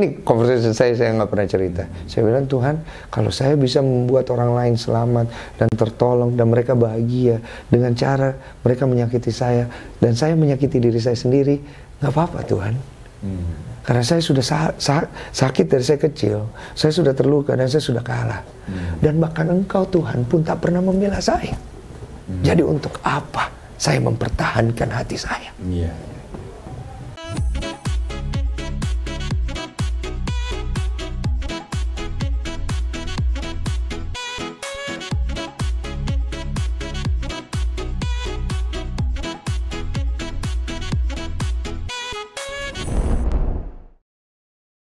ini conversation saya saya nggak pernah cerita. Saya bilang Tuhan, kalau saya bisa membuat orang lain selamat dan tertolong dan mereka bahagia dengan cara mereka menyakiti saya dan saya menyakiti diri saya sendiri, nggak apa-apa Tuhan. Hmm. Karena saya sudah sa sa sakit dari saya kecil, saya sudah terluka dan saya sudah kalah. Hmm. Dan bahkan Engkau Tuhan pun tak pernah membela saya. Hmm. Jadi untuk apa saya mempertahankan hati saya? Yeah.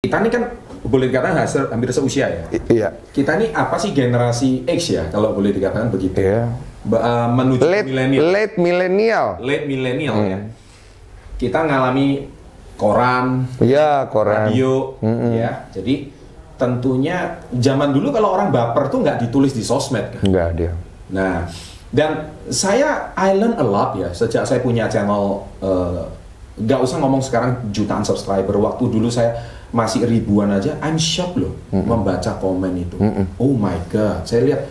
Kita ini kan boleh dikatakan hampir seusia ya. I iya. Kita ini apa sih generasi X ya kalau boleh dikatakan begitu? Iya. Uh, menuju late, millennial. Late millennial. Late millennial hmm. ya. Kita ngalami koran, ya koran, radio, mm -hmm. ya. Jadi tentunya zaman dulu kalau orang baper tuh nggak ditulis di sosmed kan? Nggak dia. Nah, dan saya I learn a lot ya sejak saya punya channel. Uh, nggak usah ngomong sekarang jutaan subscriber. Waktu dulu saya masih ribuan aja, I'm shocked loh mm -hmm. membaca komen itu. Mm -hmm. Oh my god, saya lihat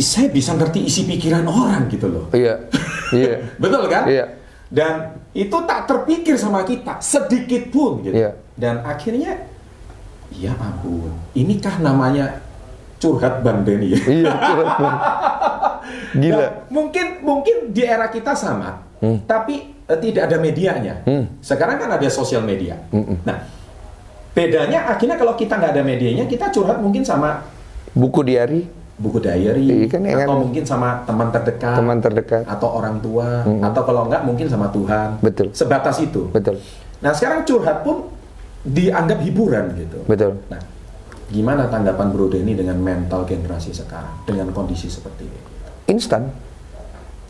saya bisa ngerti isi pikiran orang gitu loh. Iya. Iya. Betul kan? Iya. Dan itu tak terpikir sama kita sedikit pun gitu. Iya. Dan akhirnya ya ampun, inikah namanya curhat Bang Denny ya? Iya, curhat Bang. Gila. Nah, mungkin mungkin di era kita sama, hmm. tapi uh, tidak ada medianya. Hmm. Sekarang kan ada sosial media. Hmm. Nah, Bedanya akhirnya kalau kita nggak ada medianya, kita curhat mungkin sama buku diary, buku diary, kan, atau kan, mungkin sama teman terdekat, teman terdekat, atau orang tua, -hmm. atau kalau nggak mungkin sama Tuhan. Betul. Sebatas itu. Betul. Nah sekarang curhat pun dianggap hiburan gitu. Betul. Nah, gimana tanggapan Bro Denny dengan mental generasi sekarang dengan kondisi seperti ini? Instan.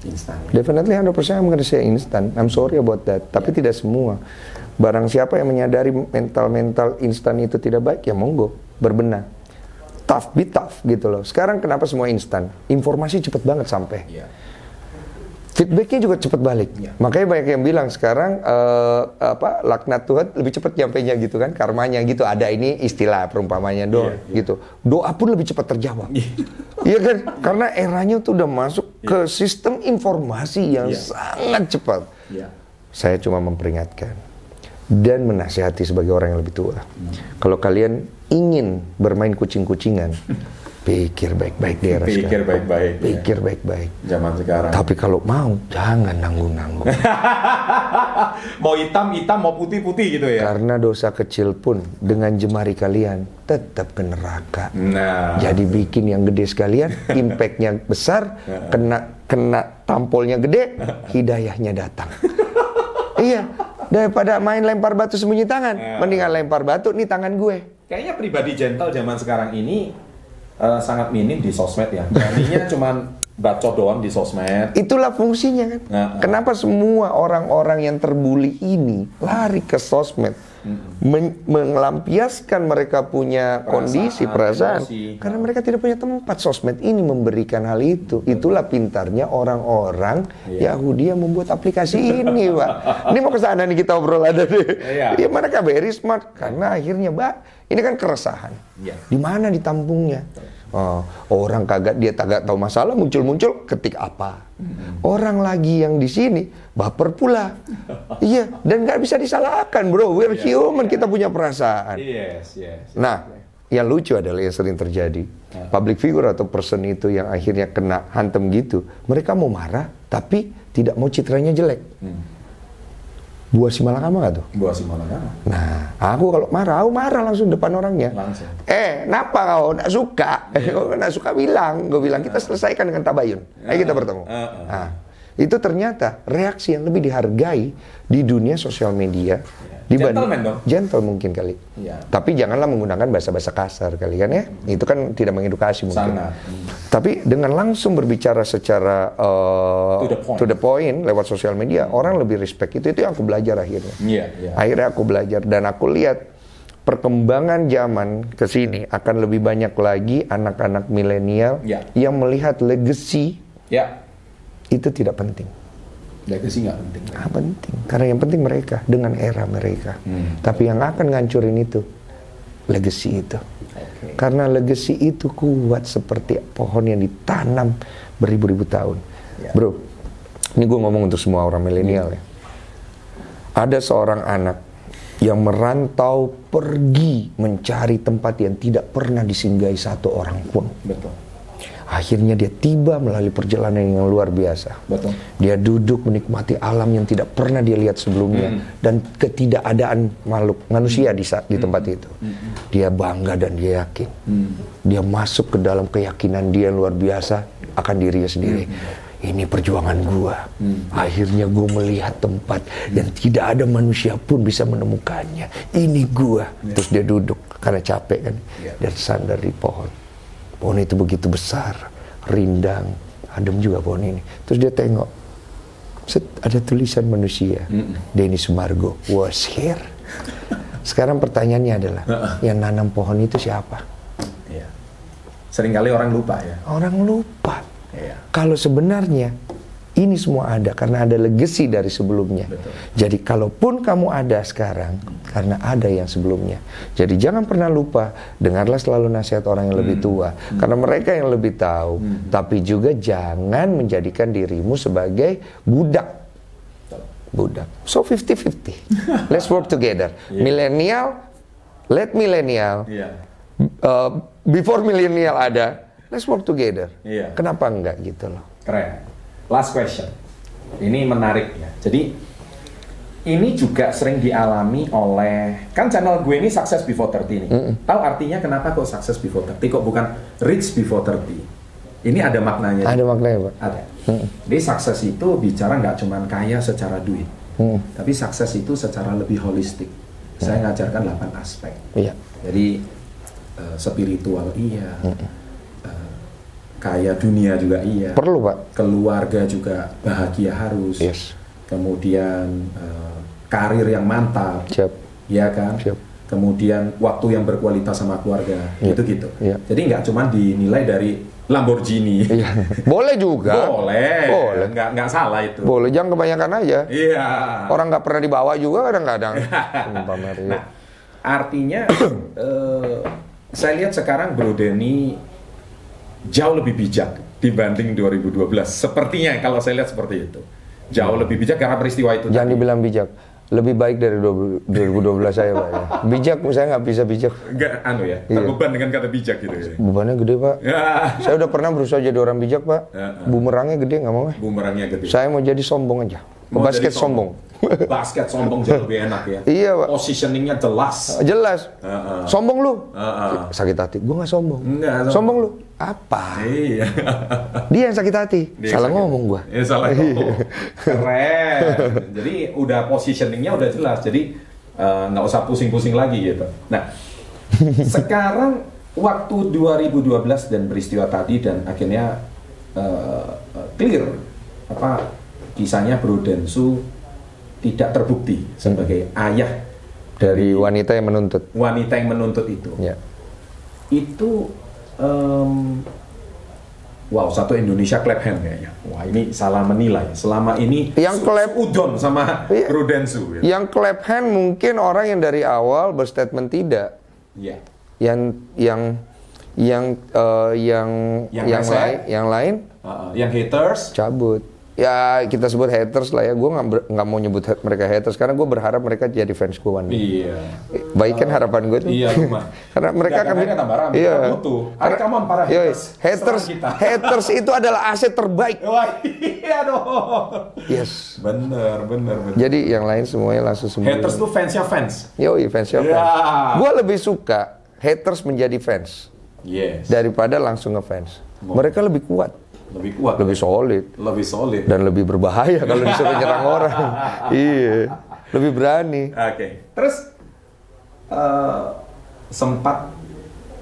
Instan. Ya? Definitely 100% I'm gonna say instan. I'm sorry about that. Tapi yeah. tidak semua. Barang siapa yang menyadari mental-mental instan itu tidak baik, ya monggo, berbenah. Tough, be tough gitu loh. Sekarang kenapa semua instan? Informasi cepat banget sampai. Yeah. Feedbacknya juga cepat balik. Yeah. Makanya banyak yang bilang sekarang uh, apa laknat Tuhan lebih cepat nyampainya gitu kan, karmanya gitu. Ada ini istilah perumpamanya doang yeah, yeah. gitu. Doa pun lebih cepat terjawab. Iya yeah. kan? Yeah. Karena eranya tuh udah masuk yeah. ke sistem informasi yang yeah. sangat cepat. Yeah. Saya cuma memperingatkan dan menasihati sebagai orang yang lebih tua. Hmm. Kalau kalian ingin bermain kucing-kucingan, pikir baik-baik di era Pikir baik-baik. Ya. Pikir ya. baik-baik. Zaman sekarang. Tapi kalau mau, jangan nanggung-nanggung. mau hitam-hitam, mau putih-putih gitu ya. Karena dosa kecil pun dengan jemari kalian tetap ke neraka. Nah. Jadi bikin yang gede sekalian, impactnya besar, kena kena tampolnya gede, hidayahnya datang. iya, Daripada main lempar batu sembunyi tangan, ya. mendingan lempar batu nih tangan gue. Kayaknya pribadi gentle zaman sekarang ini uh, sangat minim di sosmed ya. Jadinya cuman bacot doang di sosmed. Itulah fungsinya kan. Nah, Kenapa semua orang-orang yang terbuli ini lari ke sosmed? Men melampiaskan mereka punya perasaan, kondisi perasaan. emosi. karena mereka tidak punya tempat. Sosmed ini memberikan hal itu. Itulah pintarnya orang-orang yeah. Yahudi yang membuat aplikasi ini pak. Ini mau ke sana nih kita obrol ada deh yeah. ya mana KBRI smart. Karena akhirnya mbak ini kan keresahan. Yeah. di mana ditampungnya Oh, orang kagak dia kagak tahu masalah muncul-muncul ketik apa. Hmm. Orang lagi yang di sini baper pula. iya, dan nggak bisa disalahkan, bro. We're yeah, human, yeah. kita punya perasaan. Yes, yes. Nah, yang lucu adalah yang sering terjadi. Uh. Public figure atau person itu yang akhirnya kena hantem gitu, mereka mau marah tapi tidak mau citranya jelek. Hmm. Buah si malakama gak tuh? Buah si malakama. Nah, aku kalau marah, aku marah langsung depan orangnya. Langsung. Eh, kenapa kau nggak suka? Yeah. kau nggak suka bilang. Gue bilang kita selesaikan dengan tabayun. Ayo kita bertemu. Uh, uh. Nah, itu ternyata reaksi yang lebih dihargai di dunia sosial media dibanding Gentleman dong. gentle mungkin kali. Ya. Tapi janganlah menggunakan bahasa-bahasa kasar kali kan ya. Hmm. Itu kan tidak mengedukasi mungkin. Sangat. Hmm. Tapi dengan langsung berbicara secara uh, to, the point. to the point lewat sosial media, hmm. orang lebih respect itu itu yang aku belajar akhirnya. Yeah, yeah. Akhirnya aku belajar dan aku lihat perkembangan zaman ke sini akan lebih banyak lagi anak-anak milenial yeah. yang melihat legacy yeah. Itu tidak penting. Legacy nggak penting. Ah, penting. Karena yang penting mereka dengan era mereka. Hmm. Tapi yang akan ngancurin itu legacy itu. Oke. Karena legacy itu kuat seperti pohon yang ditanam beribu-ribu tahun. Ya. Bro, ini gue ngomong untuk semua orang milenial ya. Ada seorang anak yang merantau pergi mencari tempat yang tidak pernah disinggahi satu orang pun. Betul. Akhirnya dia tiba melalui perjalanan yang luar biasa. Betul. Dia duduk menikmati alam yang tidak pernah dia lihat sebelumnya dan ketidakadaan makhluk manusia di saat di tempat itu. Dia bangga dan dia yakin. Dia masuk ke dalam keyakinan dia yang luar biasa akan dirinya sendiri. Ini perjuangan gua. Akhirnya gua melihat tempat yang tidak ada manusia pun bisa menemukannya. Ini gua. Terus dia duduk karena capek kan Ya. dan sandar di pohon. Pohon itu begitu besar, rindang, adem juga pohon ini. Terus dia tengok, set, ada tulisan manusia, Denny Sumargo was here. Sekarang pertanyaannya adalah, yang nanam pohon itu siapa? Iya. Seringkali orang lupa ya. Orang lupa. Iya. Kalau sebenarnya ini semua ada karena ada legacy dari sebelumnya. Betul. Jadi kalaupun kamu ada sekarang karena ada yang sebelumnya. Jadi jangan pernah lupa dengarlah selalu nasihat orang yang lebih tua karena mereka yang lebih tahu. Tapi juga jangan menjadikan dirimu sebagai budak. Budak. So 50-50. Let's work together. Millennial, let millennial. Iya. Uh, before millennial ada, let's work together. Iya. Kenapa enggak gitu loh? Keren. Last question. Ini menarik ya. Jadi ini juga sering dialami oleh kan channel gue ini sukses before 30 nih. Tahu artinya kenapa kok sukses before 30 kok bukan rich before 30? Ini ada maknanya. Ada maknanya, Pak. Ada. Jadi sukses itu bicara nggak cuma kaya secara duit, tapi sukses itu secara lebih holistik. Saya ngajarkan 8 aspek. Iya. Jadi eh, spiritual iya, eh, kaya dunia juga iya, Perlu, Pak. keluarga juga bahagia harus, Yes. kemudian eh, karir yang mantap, Siap. ya kan, Siap. kemudian waktu yang berkualitas sama keluarga, Iya. gitu-gitu. Iya. Jadi nggak cuma dinilai dari Lamborghini. Iya. Boleh juga. Boleh. Boleh. Nggak, nggak salah itu. Boleh, jangan kebanyakan aja. Iya. Orang nggak pernah dibawa juga kadang-kadang. Nah, artinya eh, saya lihat sekarang Bro Denny jauh lebih bijak dibanding 2012. Sepertinya kalau saya lihat seperti itu. Jauh lebih bijak karena peristiwa itu. Jangan tadi. dibilang bijak. Lebih baik dari 20 2012 saya, Pak. Ya. Bijak, saya nggak bisa bijak. Nggak, anu ya, Iya. terbeban dengan kata bijak gitu ya. Bebannya gede, Pak. Ya, Saya udah pernah berusaha jadi orang bijak, Pak. Ya, ya. Bumerangnya gede, nggak mau. eh. bumerangnya gede. Saya mau jadi sombong aja. Mau Basket jadi sombong. Basket sombong jauh lebih enak ya. Iya, Pak. Positioningnya jelas. Jelas. Heeh. Sombong lu. Heeh. Sakit hati. Gue nggak sombong. Enggak, sombong. Sombong lu. Apa? Iya. Dia yang sakit hati. Dia Salah sakit. ngomong gua. Ya salah ngomong. Keren. Jadi udah positioningnya udah jelas. Jadi eh, nggak usah pusing-pusing lagi gitu. Nah, sekarang waktu 2012 dan peristiwa tadi dan akhirnya eh, clear apa kisahnya Bro Densu tidak terbukti sebagai ayah Dari wanita yang menuntut. wanita yang menuntut itu Ya. itu em, wow satu Indonesia clap hand kayaknya wah ini salah menilai selama ini Yang clap- udon sama Iya. Prudensu gitu. Yang clap hand mungkin orang yang dari awal berstatement tidak. Iya. Yang yang yang eh, yang Yang yang rese. lain yang lain Uh, yang haters cabut. Ya kita sebut haters lah ya. Gue nggak mau nyebut hat- mereka haters karena gue berharap mereka jadi fans gue one day. iya Baik kan harapan gue tuh. iya Karena mereka akan rame, Iya. butuh come on para haters haters, serang kita haters itu adalah aset terbaik. wah iya dong Yes. bener bener bener Jadi yang lain semuanya langsung sembuh. haters tuh fansnya fans Yoi, fans siapa? Ya. Gue lebih suka haters menjadi fans yes daripada langsung ngefans. Mereka lebih kuat, lebih kuat lebih solid, lebih solid dan lebih berbahaya kalau disuruh nyerang orang. Iya, lebih berani. Oke. Terus eh, sempat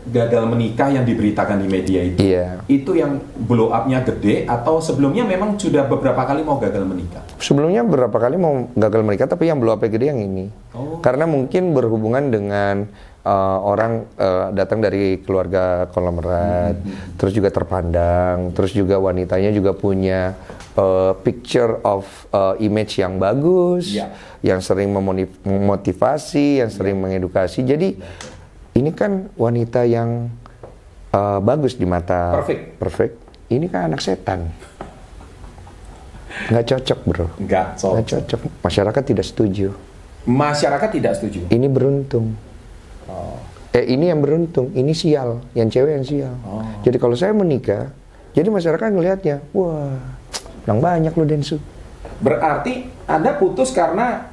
gagal menikah yang diberitakan di media itu. Iya. Itu yang blow up-nya gede atau sebelumnya memang sudah beberapa kali mau gagal menikah? Sebelumnya berapa kali mau gagal menikah, tapi yang belum apa gede yang ini. Oh. Karena mungkin berhubungan dengan uh, orang uh, datang dari keluarga konglomerat, terus juga terpandang, terus juga wanitanya juga punya uh, picture of uh, image yang bagus, Iya. yang sering memotivasi, yang sering mengedukasi. Jadi ini kan wanita yang uh, bagus di mata Perfect. perfect. Ini kan anak setan. Nggak cocok bro. Enggak, so Nggak cocok. Masyarakat tidak setuju. masyarakat tidak setuju. Ini beruntung. Oh. Eh ini yang beruntung, ini sial, yang cewek yang sial. Oh. Jadi kalau saya menikah, jadi masyarakat ngelihatnya, wah, menang banyak lo Densu. Berarti Anda putus karena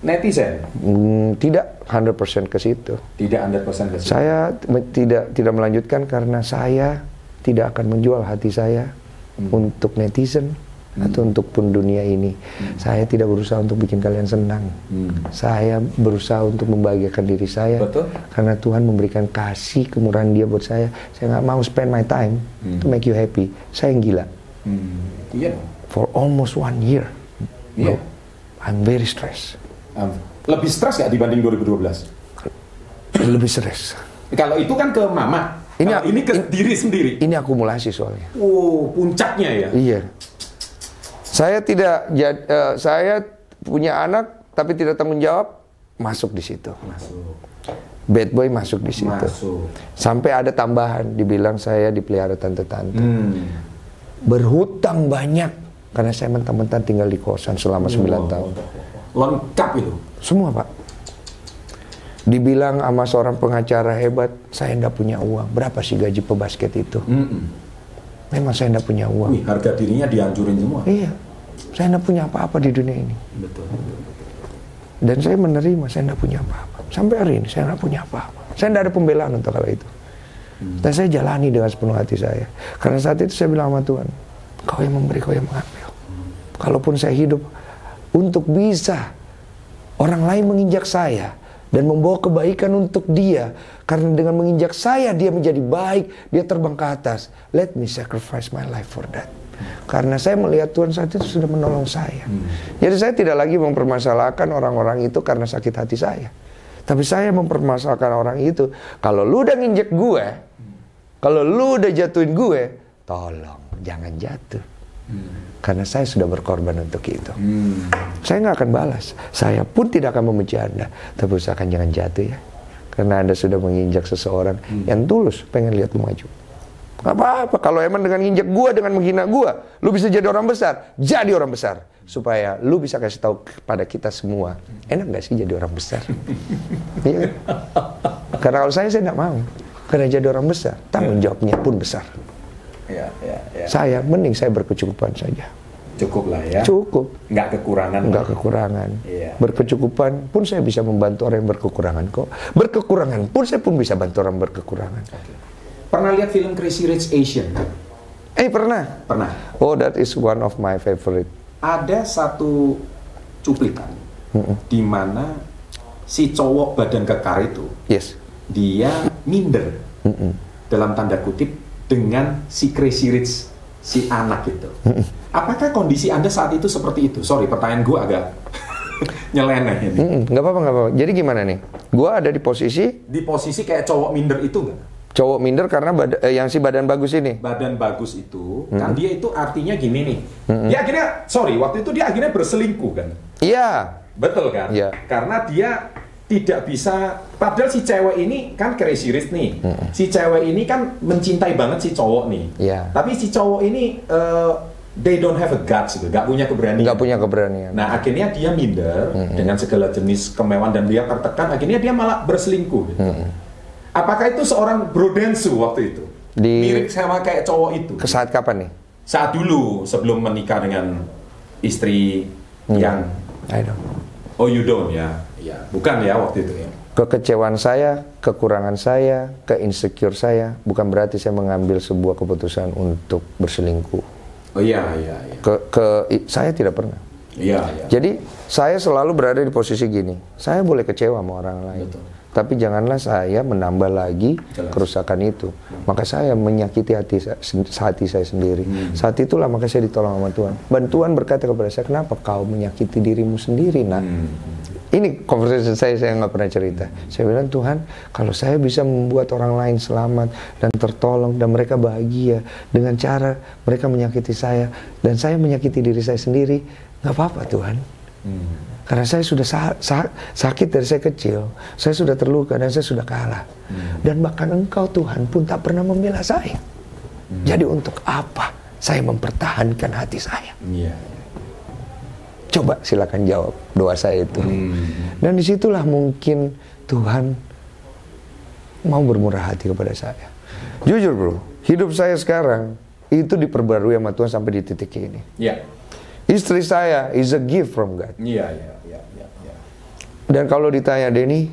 netizen, Hmm, tidak 100% ke situ. tidak 100% ke situ. Saya tidak tidak melanjutkan karena saya tidak akan menjual hati saya Hmm. untuk netizen atau untuk pun dunia ini. Saya tidak berusaha untuk bikin kalian senang. Hmm. Saya berusaha untuk membahagiakan diri saya. Betul. Karena Tuhan memberikan kasih kemurahan Dia buat saya. Saya nggak mau spend my time to make you happy. Saya yang gila. Hmm. Dong. For almost one year, Iya. I'm very stressed. Um, lebih stres nggak dibanding 2012? Lebih stres. Kalau itu kan ke mama. Ini- Kalau ini ke ini- diri sendiri. Ini akumulasi soalnya. Oh, puncaknya ya. Iya. Saya tidak jad- eh, saya punya anak tapi tidak tanggung jawab masuk di situ. Masuk. Bad boy masuk di situ. Masuk. Sampai ada tambahan dibilang saya dipelihara tante-tante. Hmm. Berhutang banyak karena saya mentang-mentang tinggal di kosan selama 9 tahun. Lengkap itu. Semua, Pak. Dibilang sama seorang pengacara hebat, saya ndak punya uang. Berapa sih gaji pebasket itu? Mm-mm. Memang saya ndak punya uang. Wih, harga dirinya dihancurin semua. Iya. Saya ndak punya apa-apa di dunia ini. Betul. Dan saya menerima, saya tidak punya apa-apa. Sampai hari ini saya tidak punya apa-apa. Saya tidak ada pembelaan untuk hal itu. Dan saya jalani dengan sepenuh hati saya. Karena saat itu saya bilang sama Tuhan, kau yang memberi, kau yang mengambil. Kalaupun saya hidup untuk bisa orang lain menginjak saya dan membawa kebaikan untuk dia. Karena dengan menginjak saya dia menjadi baik, dia terbang ke atas. Let me sacrifice my life for that. Karena saya melihat Tuhan saat itu sudah menolong saya. Jadi saya tidak lagi mempermasalahkan orang-orang itu karena sakit hati saya. Tapi saya mempermasalahkan orang itu. Kalau lu udah nginjek gue, kalau lu udah jatuhin gue, tolong jangan jatuh. Karena saya sudah berkorban untuk itu. Hmm. Saya nggak akan balas. Saya pun tidak akan membenci Anda. Tapi usahakan jangan jatuh ya. Karena Anda sudah menginjak seseorang yang tulus pengen lihat maju. Gak apa-apa. Kalau emang dengan nginjak gua, dengan menghina gua, lu bisa jadi orang besar. Jadi orang besar. Supaya lu bisa kasih tahu kepada kita semua. Enak gak sih jadi orang besar? Iya kan? Karena kalau saya, saya nggak mau. Karena jadi orang besar, tanggung jawabnya pun besar. Ya, ya, ya. Saya, mending saya berkecukupan saja. Cukup lah ya. Cukup. Nggak kekurangan. Enggak kekurangan. Iya. Berkecukupan pun saya bisa membantu orang yang berkekurangan kok. Berkekurangan pun saya pun bisa bantu orang berkekurangan. Pernah lihat film Crazy Rich Asian? Eh pernah? Pernah. Oh that is one of my favorite. Ada satu cuplikan di mana si cowok badan kekar itu Yes. dia minder dalam tanda kutip dengan si Crazy Rich si anak itu. Apakah kondisi Anda saat itu seperti itu? Sorry, pertanyaan gue agak nyeleneh ini. Nggak apa-apa nggak apa-apa. Jadi gimana nih? Gua ada di posisi Di posisi kayak cowok minder itu nggak? cowok minder karena bad- eh, yang si badan bagus ini. badan bagus itu kan dia itu artinya gini nih dia akhirnya sorry waktu itu dia akhirnya berselingkuh kan Iya. betul kan Iya. karena dia tidak bisa padahal si cewek ini kan crazy rich nih si cewek ini kan mencintai banget si cowok nih Iya. tapi si cowok ini eh, they don't have a guts gitu gak punya keberanian Nggak punya keberanian. nah akhirnya dia minder dengan segala jenis kemewahan dan dia tertekan akhirnya dia malah berselingkuh gitu. apakah itu seorang brodensu waktu itu Di- mirip sama kayak cowok itu Ke saat kapan nih? saat dulu sebelum menikah dengan istri yang I don't. oh you don't ya ya bukan ya waktu itu ya Kekecewaan saya, kekurangan saya, keinsecure saya bukan berarti saya mengambil sebuah keputusan untuk berselingkuh. oh iya iya iya Ke, ke saya tidak pernah. iya iya Jadi saya selalu berada di posisi gini. Saya boleh kecewa sama orang lain. Betul. Tapi janganlah saya menambah lagi Jelas. kerusakan itu. Maka saya menyakiti hati hati saya sendiri. Hmm. Saat itulah maka saya ditolong sama Tuhan. Bantuan berkata kepada saya, kenapa kau menyakiti dirimu sendiri, nak? Hmm. Ini conversation saya, saya nggak pernah cerita. Saya bilang Tuhan, kalau saya bisa membuat orang lain selamat dan tertolong dan mereka bahagia dengan cara mereka menyakiti saya dan saya menyakiti diri saya sendiri, nggak apa-apa Tuhan. Hmm. Karena saya sudah sa- sa- sakit dari saya kecil, saya sudah terluka dan saya sudah kalah. Dan bahkan Engkau Tuhan pun tak pernah membela saya. Jadi untuk apa saya mempertahankan hati saya? Iya. Coba silakan jawab doa saya itu. Dan di situlah mungkin Tuhan mau bermurah hati kepada saya. Jujur bro, hidup saya sekarang itu diperbarui sama Tuhan sampai di titik ini. Iya. Istri saya is a gift from God. Iya, iya, iya, iya, iya. Dan kalau ditanya Denny,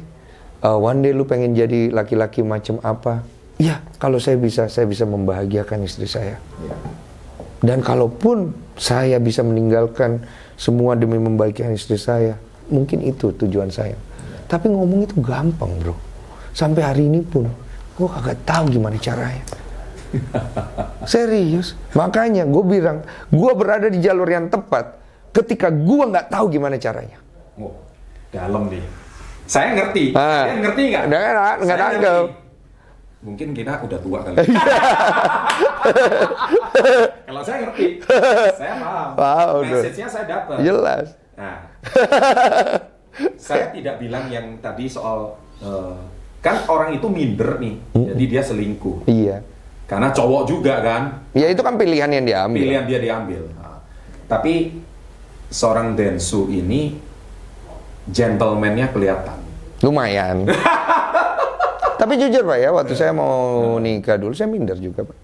uh, one day lu pengen jadi laki-laki macam apa? Ya, kalau saya bisa, saya bisa membahagiakan istri saya. Iya. Dan kalaupun saya bisa meninggalkan semua demi membahagiakan istri saya, mungkin itu tujuan saya. Tapi ngomong itu gampang bro. Sampai hari ini pun, gue kagak tahu gimana caranya. Serius. Makanya gue bilang, gue berada di jalur yang tepat ketika gue nggak tahu gimana caranya. Oh, dalam nih. Saya ngerti. Ah. Saya ngerti nggak? Nggak, nggak, ngerti. Mungkin kita udah tua kali. Kalau saya ngerti, saya paham. Paham, udah. Message-nya saya dapat. Jelas. Nah, saya tidak bilang yang tadi soal eh, kan orang itu minder nih, jadi dia selingkuh. Iya. Karena cowok juga kan, Ya itu kan pilihan yang diambil. pilihan dia diambil. Nah, tapi seorang Densu ini gentleman-nya kelihatan. Lumayan. Tapi jujur Pak ya, waktu saya mau nikah dulu, saya minder juga Pak.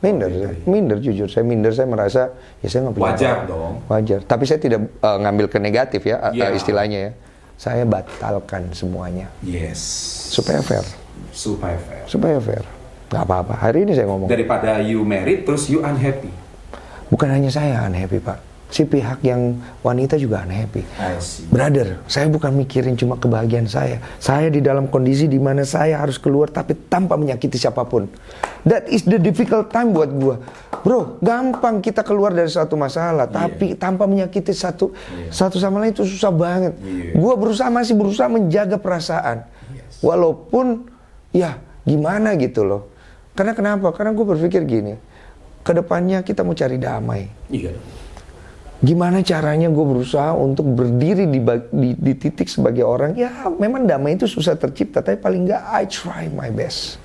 Minder, saya. iya, minder jujur. Saya minder, saya merasa ya saya nggak punya Wajar apa-apa. dong. Wajar. Tapi saya tidak eh, ngambil ke negatif ya eh, Iya. istilahnya ya. Saya batalkan semuanya Yes. supaya fair, Supaya fair. supaya fair. Gak apa-apa. Hari ini saya ngomong. Daripada you married terus you unhappy. Bukan hanya saya unhappy Pak. Si pihak yang wanita juga unhappy. Brother, saya bukan mikirin cuma kebahagiaan saya. Saya di dalam kondisi di mana saya harus keluar tapi tanpa menyakiti siapa pun. That is the difficult time buat gua. Bro, gampang kita keluar dari suatu masalah, tapi tanpa menyakiti satu satu sama lain itu susah banget. Iya. Gua berusaha masih berusaha menjaga perasaan. Walaupun ya gimana gitu loh. Karena kenapa? Karena gue berpikir gini, ke depannya kita mau cari damai. Iya. Gimana caranya gue berusaha untuk berdiri di, di, di titik sebagai orang ya memang damai itu susah tercipta tapi paling nggak I try my best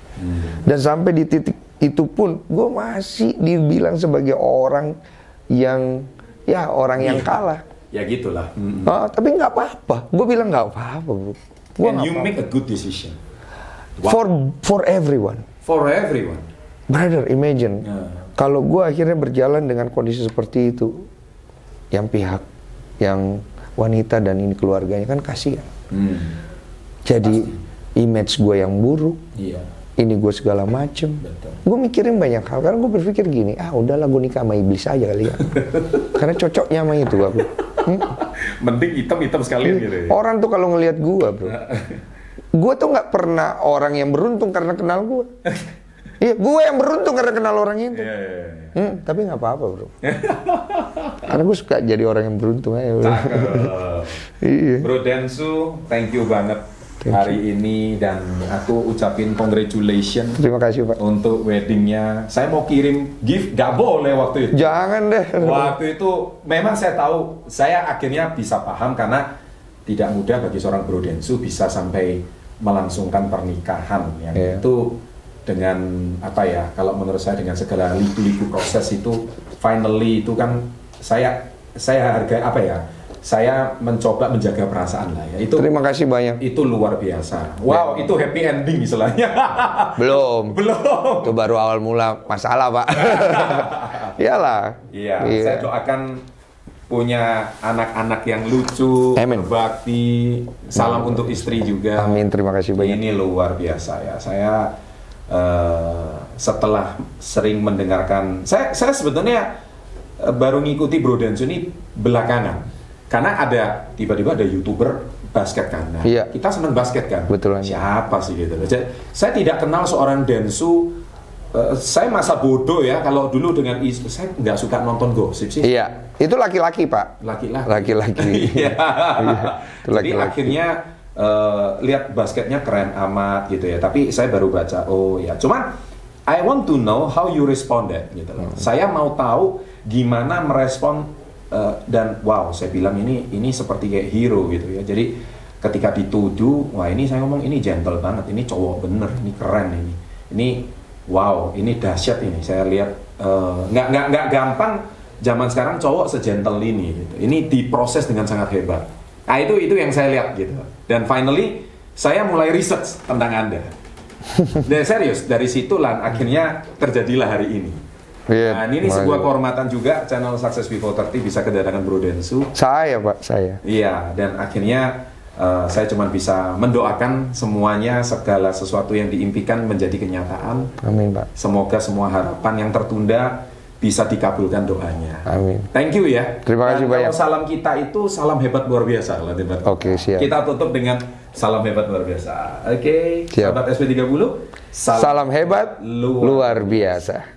dan sampai di titik itu pun gue masih dibilang sebagai orang yang ya orang yang Iya. kalah Ya gitulah. Mm-mm. Ah, tapi nggak apa-apa gue bilang nggak apa-apa bro Gua And you apa-apa. make a good decision. for for everyone For everyone. brother imagine Ya. kalau gue akhirnya berjalan dengan kondisi seperti itu yang pihak yang wanita dan ini keluarganya kan kasihan Hmm. jadi image gue yang buruk Iya. ini gue segala macem gue mikirin banyak hal karena gue berpikir gini ah udahlah gue nikah sama iblis aja kali ya karena cocoknya sama itu aku Hmm? Mending hitam-hitam sekalian gitu ya. orang tuh kalau ngelihat gue bro gue tuh nggak pernah orang yang beruntung karena kenal gue iya gue yang beruntung karena kenal orang itu Iya, iya, iya. Hmm, tapi nggak apa-apa bro karena gue suka jadi orang yang beruntung aja bro. Iya Bro Densu, thank you banget hari ini dan aku ucapin congratulations terima kasih pak untuk weddingnya. Saya mau kirim gift, gak boleh waktu itu. jangan deh Waktu itu memang saya tahu, saya akhirnya bisa paham karena tidak mudah bagi seorang Bro Densu bisa sampai melangsungkan pernikahan yang Iya. itu dengan apa ya kalau menurut saya dengan segala liku-liku proses itu finally itu kan saya saya harga apa ya saya mencoba menjaga perasaan lah ya. Itu terima kasih banyak. itu luar biasa. Wow itu happy ending istilahnya. Belum. Belum. Itu baru awal mula masalah pak. Iyalah. Iya, saya doakan punya anak-anak yang lucu, Amin. berbakti. Salam untuk istri juga. amin. Terima kasih banyak. Ini luar biasa ya. Saya eh, setelah sering mendengarkan, saya saya sebetulnya eh, baru ngikuti Bro Densu ini belakangan. Karena ada tiba-tiba ada youtuber basket kan. Nah, Iya. Kita senang basket kan. Betul. Siapa sih gitu. loh. Jadi, Saya tidak kenal seorang Densu. eh, saya masa bodoh ya kalau dulu dengan istri saya nggak suka nonton gosip sih. iya Itu laki-laki, Pak. Laki-laki. Laki-laki. Iya. itu Jadi laki-laki. akhirnya eh, lihat basketnya keren amat gitu ya. Tapi saya baru baca, oh ya. Cuman I want to know how you responded gitu loh. Hmm. Saya mau tahu gimana merespon eh, dan wow, saya bilang ini ini seperti kayak hero gitu ya. Jadi ketika dituduh, wah ini saya ngomong ini gentle banget, ini cowok bener, ini keren ini. Ini wow, ini dahsyat ini. Saya lihat eh, nggak nggak nggak gampang zaman sekarang cowok segentle ini gitu. Ini diproses dengan sangat hebat. Nah, itu itu yang saya lihat gitu. Dan finally saya mulai research tentang Anda. Dan serius, dari situlah akhirnya terjadilah hari ini. Iya, Nah, ini sebuah kehormatan juga channel Success Before 30 bisa kedatangan Bro Densu. Saya, Pak, saya. Iya, dan akhirnya eh, saya cuma bisa mendoakan semuanya segala sesuatu yang diimpikan menjadi kenyataan. Amin, Pak. Semoga semua harapan yang tertunda bisa dikabulkan doanya. Amin. Thank you ya. Terima kasih Dan banyak. salam kita itu salam hebat luar biasa. Oke, siap. Kita tutup dengan salam hebat luar biasa. Oke. Siap. Sahabat SP30. Salam hebat luar biasa.